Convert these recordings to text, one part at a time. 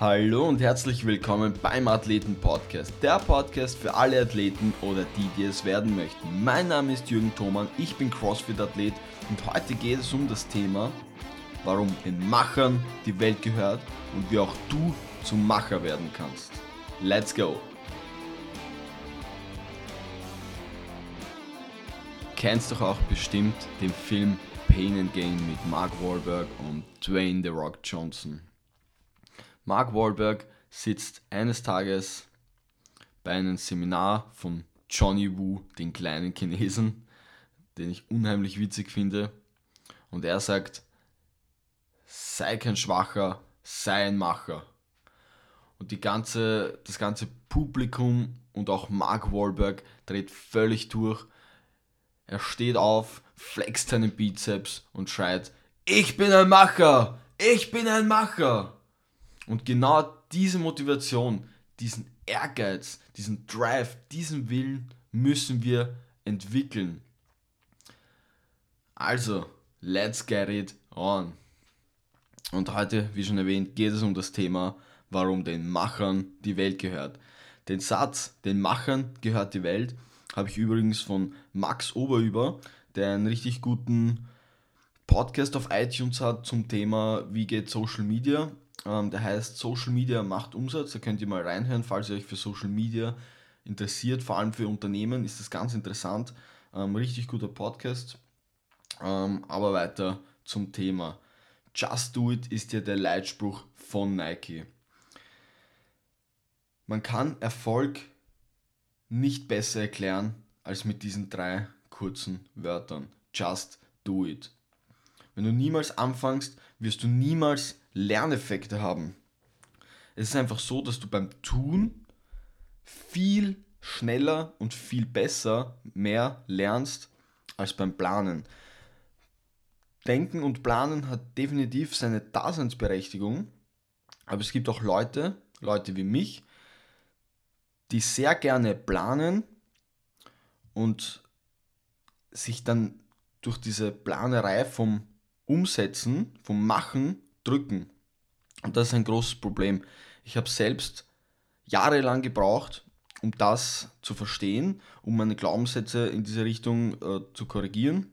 Hallo und herzlich willkommen beim Athleten Podcast, der Podcast für alle Athleten oder die, die es werden möchten. Mein Name ist Jürgen Thoman, ich bin CrossFit-Athlet und heute geht es um das Thema, warum den Machern die Welt gehört und wie auch du zum Macher werden kannst. Let's go! Kennst doch auch bestimmt den Film Pain and Gain mit Mark Wahlberg und Dwayne The Rock Johnson. Mark Wahlberg sitzt eines Tages bei einem Seminar von Johnny Wu, den kleinen Chinesen, den ich unheimlich witzig finde. Und er sagt, sei kein Schwacher, sei ein Macher. Und die ganze, das ganze Publikum und auch Mark Wahlberg dreht völlig durch. Er steht auf, flext seinen Bizeps und schreit, ich bin ein Macher, ich bin ein Macher. Und genau diese Motivation, diesen Ehrgeiz, diesen Drive, diesen Willen müssen wir entwickeln. Also, let's get it on. Und heute, wie schon erwähnt, geht es um das Thema, warum den Machern die Welt gehört. Den Satz, den Machern gehört die Welt, habe ich übrigens von Max Oberüber, der einen richtig guten Podcast auf iTunes hat zum Thema, wie geht Social Media. Ähm, der heißt Social Media macht Umsatz. Da könnt ihr mal reinhören, falls ihr euch für Social Media interessiert. Vor allem für Unternehmen ist das ganz interessant. Ähm, richtig guter Podcast. Ähm, aber weiter zum Thema. Just Do It ist ja der Leitspruch von Nike. Man kann Erfolg nicht besser erklären als mit diesen drei kurzen Wörtern. Just Do It. Wenn du niemals anfängst, wirst du niemals Lerneffekte haben. Es ist einfach so, dass du beim Tun viel schneller und viel besser mehr lernst als beim Planen. Denken und Planen hat definitiv seine Daseinsberechtigung, aber es gibt auch Leute, Leute wie mich, die sehr gerne planen und sich dann durch diese Planerei vom Umsetzen, vom Machen drücken. Und das ist ein großes Problem. Ich habe selbst jahrelang gebraucht, um das zu verstehen, um meine Glaubenssätze in diese Richtung äh, zu korrigieren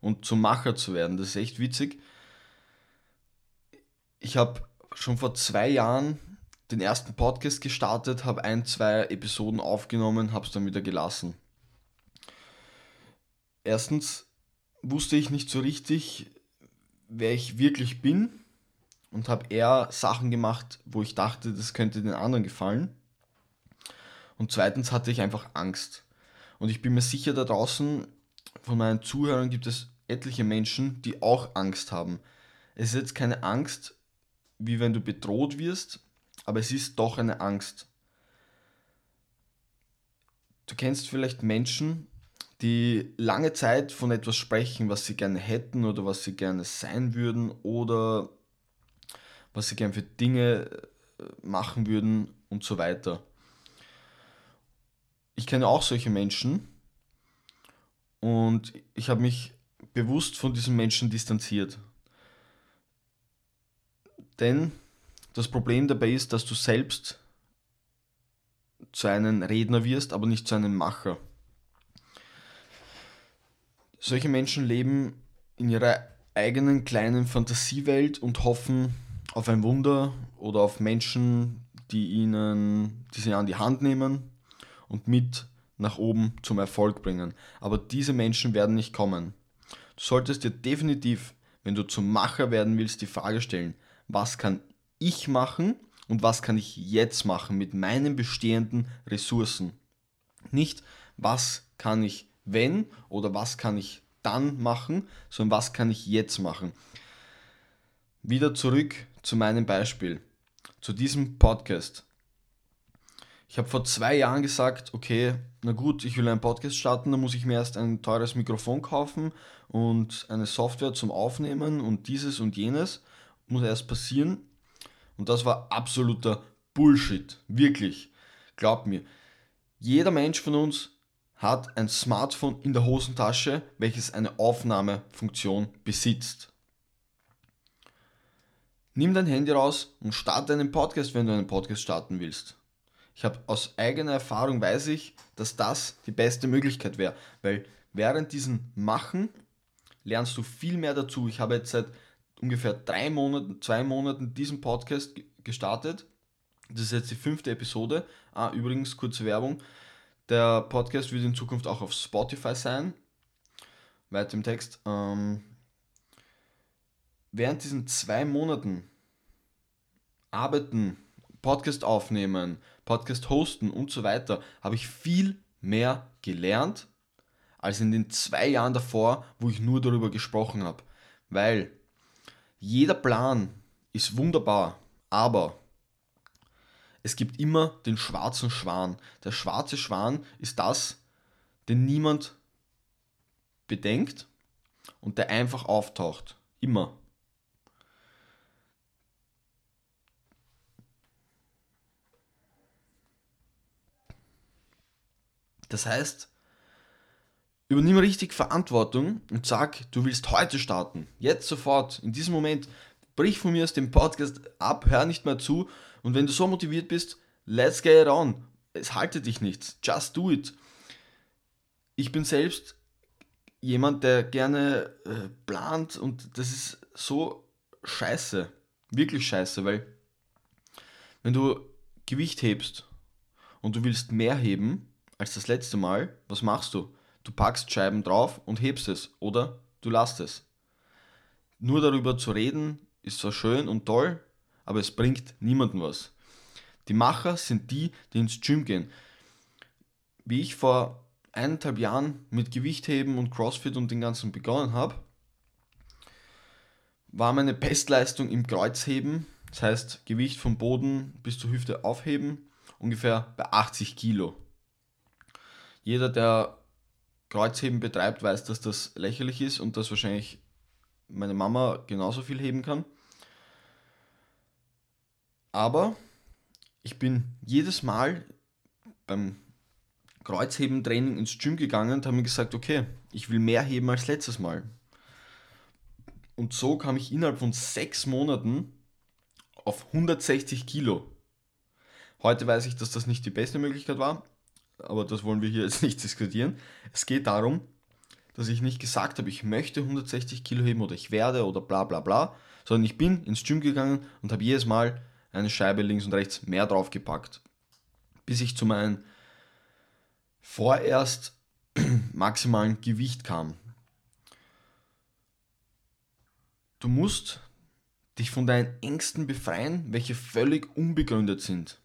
und zum Macher zu werden. Das ist echt witzig. Ich habe schon vor zwei Jahren den ersten Podcast gestartet, habe ein, zwei Episoden aufgenommen, habe es dann wieder gelassen. Erstens wusste ich nicht so richtig, wer ich wirklich bin und habe eher Sachen gemacht, wo ich dachte, das könnte den anderen gefallen. Und zweitens hatte ich einfach Angst. Und ich bin mir sicher, da draußen von meinen Zuhörern gibt es etliche Menschen, die auch Angst haben. Es ist jetzt keine Angst, wie wenn du bedroht wirst, aber es ist doch eine Angst. Du kennst vielleicht Menschen, die lange Zeit von etwas sprechen, was sie gerne hätten oder was sie gerne sein würden oder was sie gerne für Dinge äh, machen würden und so weiter. Ich kenne auch solche Menschen und ich habe mich bewusst von diesen Menschen distanziert. Denn das Problem dabei ist, dass du selbst zu einem Redner wirst, aber nicht zu einem Macher. Solche Menschen leben in ihrer eigenen kleinen Fantasiewelt und hoffen auf ein Wunder oder auf Menschen, die ihnen, die sie an die Hand nehmen und mit nach oben zum Erfolg bringen. Aber diese Menschen werden nicht kommen. Du solltest dir definitiv, wenn du zum Macher werden willst, die Frage stellen, was kann ich machen und was kann ich jetzt machen mit meinen bestehenden Ressourcen. Nicht, was kann ich wenn oder was kann ich dann machen, sondern was kann ich jetzt machen. Wieder zurück zu meinem Beispiel, zu diesem Podcast. Ich habe vor zwei Jahren gesagt, okay, na gut, ich will einen Podcast starten, dann muss ich mir erst ein teures Mikrofon kaufen und eine Software zum Aufnehmen und dieses und jenes muss erst passieren. Und das war absoluter Bullshit, wirklich. Glaub mir, jeder Mensch von uns hat ein Smartphone in der Hosentasche, welches eine Aufnahmefunktion besitzt. Nimm dein Handy raus und starte einen Podcast, wenn du einen Podcast starten willst. Ich habe aus eigener Erfahrung weiß ich, dass das die beste Möglichkeit wäre, weil während diesem Machen lernst du viel mehr dazu. Ich habe jetzt seit ungefähr drei Monaten, zwei Monaten diesen Podcast gestartet. Das ist jetzt die fünfte Episode. Ah, übrigens, kurze Werbung. Der Podcast wird in Zukunft auch auf Spotify sein. Weiter im Text. Ähm, während diesen zwei Monaten arbeiten, Podcast aufnehmen, Podcast hosten und so weiter, habe ich viel mehr gelernt als in den zwei Jahren davor, wo ich nur darüber gesprochen habe. Weil jeder Plan ist wunderbar, aber es gibt immer den schwarzen Schwan. Der schwarze Schwan ist das, den niemand bedenkt und der einfach auftaucht. Immer. Das heißt, übernimm richtig Verantwortung und sag, du willst heute starten. Jetzt sofort, in diesem Moment. Brich von mir aus dem Podcast ab, hör nicht mehr zu. Und wenn du so motiviert bist, let's get it on. Es halte dich nichts. Just do it. Ich bin selbst jemand, der gerne äh, plant und das ist so scheiße. Wirklich scheiße, weil wenn du Gewicht hebst und du willst mehr heben, als das letzte Mal, was machst du? Du packst Scheiben drauf und hebst es oder du lässt es. Nur darüber zu reden ist zwar schön und toll, aber es bringt niemandem was. Die Macher sind die, die ins Gym gehen. Wie ich vor eineinhalb Jahren mit Gewichtheben und Crossfit und den ganzen begonnen habe, war meine Bestleistung im Kreuzheben, das heißt Gewicht vom Boden bis zur Hüfte aufheben, ungefähr bei 80 Kilo. Jeder, der Kreuzheben betreibt, weiß, dass das lächerlich ist und dass wahrscheinlich meine Mama genauso viel heben kann. Aber ich bin jedes Mal beim Kreuzheben-Training ins Gym gegangen und habe mir gesagt, okay, ich will mehr heben als letztes Mal. Und so kam ich innerhalb von sechs Monaten auf 160 Kilo. Heute weiß ich, dass das nicht die beste Möglichkeit war, aber das wollen wir hier jetzt nicht diskutieren. Es geht darum, dass ich nicht gesagt habe, ich möchte 160 Kilo heben oder ich werde oder bla bla bla, sondern ich bin ins Gym gegangen und habe jedes Mal eine Scheibe links und rechts mehr draufgepackt, bis ich zu meinem vorerst maximalen Gewicht kam. Du musst dich von deinen Ängsten befreien, welche völlig unbegründet sind.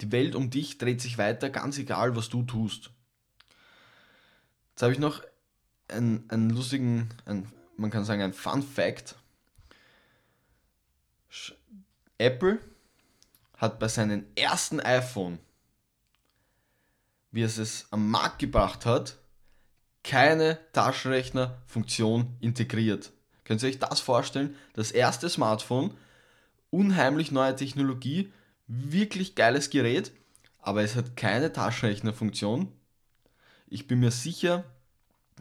Die Welt um dich dreht sich weiter, ganz egal, was du tust. Jetzt habe ich noch einen, einen lustigen, einen, man kann sagen, ein Fun Fact. Apple hat bei seinem ersten iPhone, wie es es am Markt gebracht hat, keine Taschenrechnerfunktion integriert. Könnt ihr euch das vorstellen? Das erste Smartphone, unheimlich neue Technologie, wirklich geiles Gerät, aber es hat keine Taschenrechnerfunktion. Ich bin mir sicher,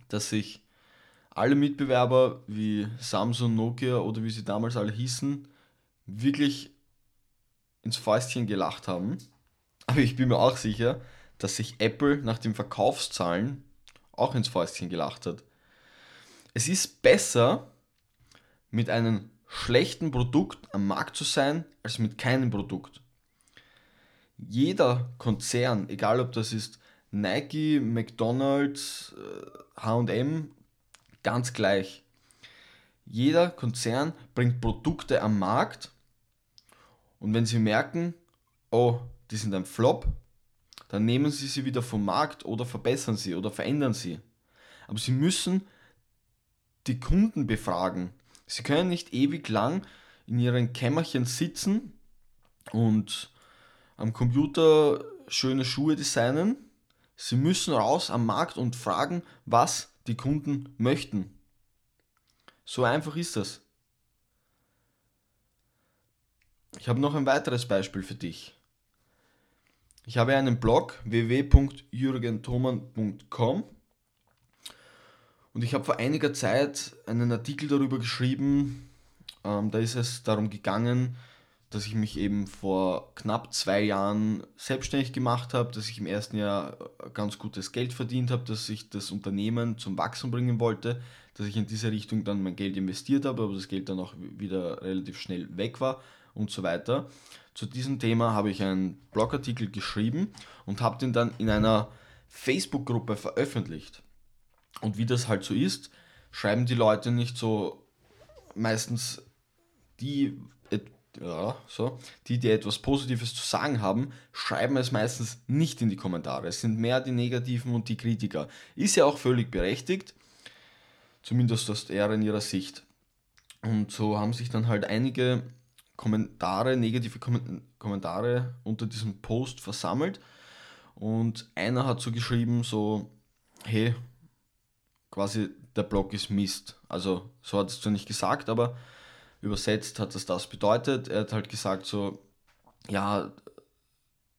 dass sich alle Mitbewerber wie Samsung, Nokia oder wie sie damals alle hießen, wirklich ins Fäustchen gelacht haben. Aber ich bin mir auch sicher, dass sich Apple nach den Verkaufszahlen auch ins Fäustchen gelacht hat. Es ist besser, mit einem schlechten Produkt am Markt zu sein, als mit keinem Produkt jeder Konzern, egal ob das ist Nike, McDonald's, HM, ganz gleich. Jeder Konzern bringt Produkte am Markt und wenn sie merken, oh, die sind ein Flop, dann nehmen sie sie wieder vom Markt oder verbessern sie oder verändern sie. Aber sie müssen die Kunden befragen. Sie können nicht ewig lang in ihren Kämmerchen sitzen und am Computer schöne Schuhe designen. Sie müssen raus am Markt und fragen, was die Kunden möchten. So einfach ist das. Ich habe noch ein weiteres Beispiel für dich. Ich habe einen Blog www.jürgenthoman.com und ich habe vor einiger Zeit einen Artikel darüber geschrieben, Ähm, da ist es darum gegangen, dass ich mich eben vor knapp zwei Jahren selbstständig gemacht habe, dass ich im ersten Jahr ganz gutes Geld verdient habe, dass ich das Unternehmen zum Wachsen bringen wollte, dass ich in diese Richtung dann mein Geld investiert habe, aber das Geld dann auch wieder relativ schnell weg war und so weiter. Zu diesem Thema habe ich einen Blogartikel geschrieben und habe den dann in einer Facebook-Gruppe veröffentlicht. Und wie das halt so ist, schreiben die Leute nicht so meistens die ja, so, die, die etwas Positives zu sagen haben, schreiben es meistens nicht in die Kommentare. Es sind mehr die Negativen und die Kritiker. Ist ja auch völlig berechtigt, zumindest aus der in ihrer Sicht. Und so haben sich dann halt einige Kommentare, negative Kommentare unter diesem Post versammelt. Und einer hat so geschrieben, so, hey, quasi der Blog ist Mist. Also so hat es zwar nicht gesagt, aber übersetzt hat das das bedeutet. Er hat halt gesagt so, ja,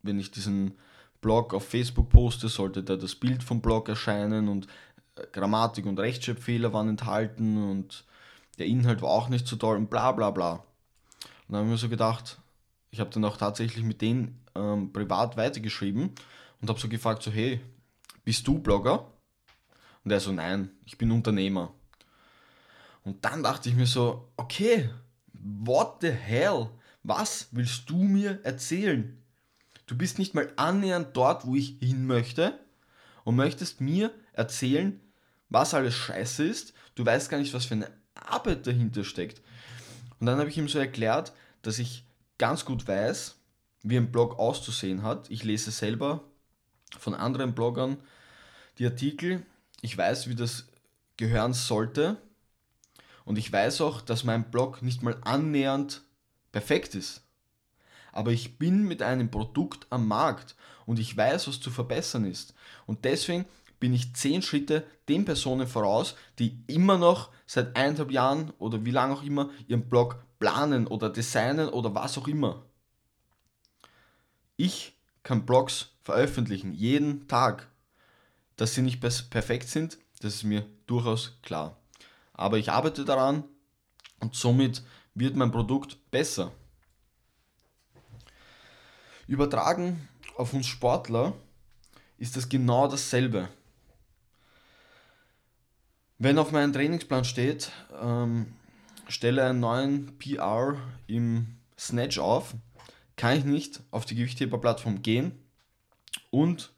wenn ich diesen Blog auf Facebook poste, sollte da das Bild vom Blog erscheinen und äh, Grammatik und Rechtschreibfehler waren enthalten und der Inhalt war auch nicht so toll und bla bla bla. Und dann habe ich mir so gedacht, ich habe dann auch tatsächlich mit denen ähm, privat weitergeschrieben und habe so gefragt, so hey, bist du Blogger? Und er so, nein, ich bin Unternehmer. Und dann dachte ich mir so, okay, what the hell? Was willst du mir erzählen? Du bist nicht mal annähernd dort, wo ich hin möchte und möchtest mir erzählen, was alles scheiße ist. Du weißt gar nicht, was für eine Arbeit dahinter steckt. Und dann habe ich ihm so erklärt, dass ich ganz gut weiß, wie ein Blog auszusehen hat. Ich lese selber von anderen Bloggern die Artikel. Ich weiß, wie das gehören sollte. Und ich weiß auch, dass mein Blog nicht mal annähernd perfekt ist. Aber ich bin mit einem Produkt am Markt und ich weiß, was zu verbessern ist. Und deswegen bin ich zehn Schritte den Personen voraus, die immer noch seit eineinhalb Jahren oder wie lange auch immer ihren Blog planen oder designen oder was auch immer. Ich kann Blogs veröffentlichen, jeden Tag. Dass sie nicht perfekt sind, das ist mir durchaus klar aber ich arbeite daran und somit wird mein Produkt besser. Übertragen auf uns Sportler ist das genau dasselbe. Wenn auf meinem Trainingsplan steht, ähm, stelle einen neuen PR im Snatch auf, kann ich nicht auf die Gewichtheberplattform gehen und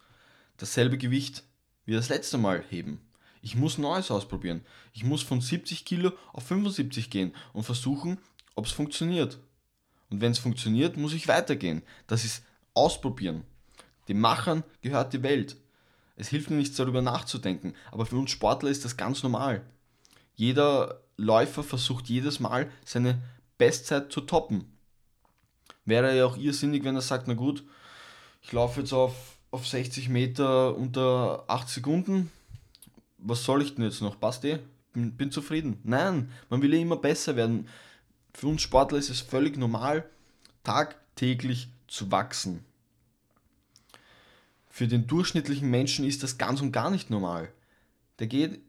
dasselbe Gewicht wie das letzte Mal heben. Ich muss Neues ausprobieren. Ich muss von 70 Kilo auf 75 gehen und versuchen, ob es funktioniert. Und wenn es funktioniert, muss ich weitergehen. Das ist Ausprobieren. Dem Machern gehört die Welt. Es hilft mir nichts darüber nachzudenken, aber für uns Sportler ist das ganz normal. Jeder Läufer versucht jedes Mal seine Bestzeit zu toppen. Wäre ja auch irrsinnig, wenn er sagt, na gut, ich laufe jetzt auf, auf 60 Meter unter 8 Sekunden, was soll ich denn jetzt noch? Passt eh? Bin, bin zufrieden. Nein, man will ja immer besser werden. Für uns Sportler ist es völlig normal, tagtäglich zu wachsen. Für den durchschnittlichen Menschen ist das ganz und gar nicht normal. Der geht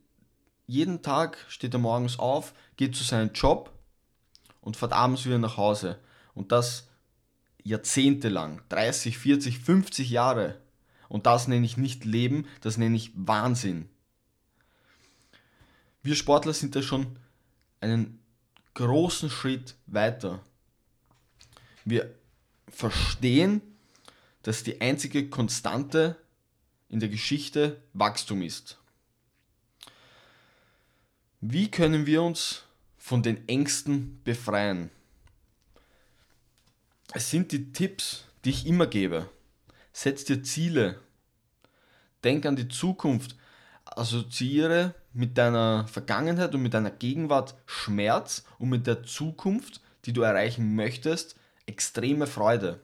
jeden Tag, steht er morgens auf, geht zu seinem Job und fährt abends wieder nach Hause. Und das jahrzehntelang, 30, 40, 50 Jahre. Und das nenne ich nicht Leben, das nenne ich Wahnsinn wir Sportler sind da schon einen großen Schritt weiter. Wir verstehen, dass die einzige Konstante in der Geschichte Wachstum ist. Wie können wir uns von den Ängsten befreien? Es sind die Tipps, die ich immer gebe. Setz dir Ziele. Denk an die Zukunft. Assoziiere mit deiner Vergangenheit und mit deiner Gegenwart Schmerz und mit der Zukunft, die du erreichen möchtest, extreme Freude.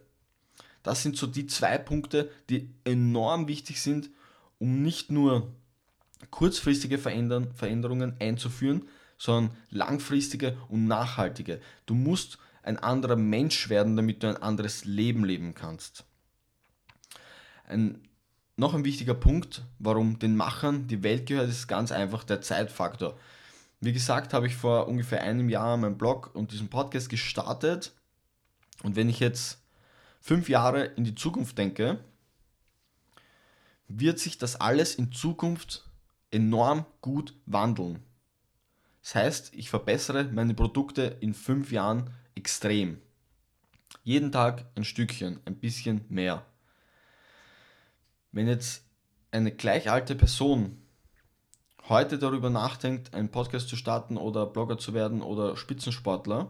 Das sind so die zwei Punkte, die enorm wichtig sind, um nicht nur kurzfristige Veränderungen einzuführen, sondern langfristige und nachhaltige. Du musst ein anderer Mensch werden, damit du ein anderes Leben leben kannst. Ein noch ein wichtiger Punkt, warum den Machern die Welt gehört, ist ganz einfach der Zeitfaktor. Wie gesagt, habe ich vor ungefähr einem Jahr meinen Blog und diesen Podcast gestartet. Und wenn ich jetzt fünf Jahre in die Zukunft denke, wird sich das alles in Zukunft enorm gut wandeln. Das heißt, ich verbessere meine Produkte in fünf Jahren extrem. Jeden Tag ein Stückchen, ein bisschen mehr. Wenn jetzt eine gleich alte Person heute darüber nachdenkt, einen Podcast zu starten oder Blogger zu werden oder Spitzensportler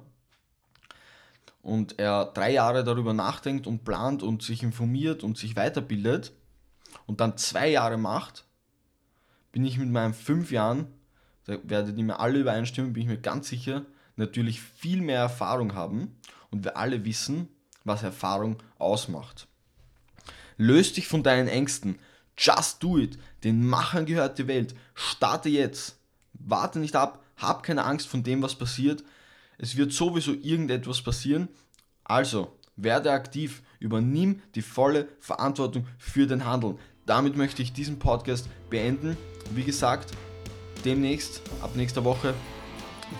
und er drei Jahre darüber nachdenkt und plant und sich informiert und sich weiterbildet und dann zwei Jahre macht, bin ich mit meinen fünf Jahren, da werdet ihr mir alle übereinstimmen, bin ich mir ganz sicher, natürlich viel mehr Erfahrung haben und wir alle wissen, was Erfahrung ausmacht. Löst dich von deinen Ängsten. Just do it. Den Machern gehört die Welt. Starte jetzt. Warte nicht ab. Hab keine Angst von dem, was passiert. Es wird sowieso irgendetwas passieren. Also, werde aktiv. Übernimm die volle Verantwortung für dein Handeln. Damit möchte ich diesen Podcast beenden. Wie gesagt, demnächst, ab nächster Woche,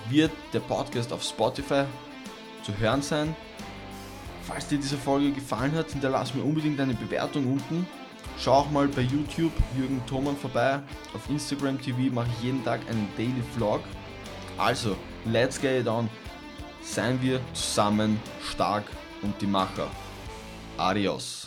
wird der Podcast auf Spotify zu hören sein. Falls dir diese Folge gefallen hat, hinterlass mir unbedingt eine Bewertung unten. Schau auch mal bei YouTube Jürgen Thoman vorbei. Auf Instagram TV mache ich jeden Tag einen Daily Vlog. Also, let's get it on. Seien wir zusammen stark und die Macher. Adios.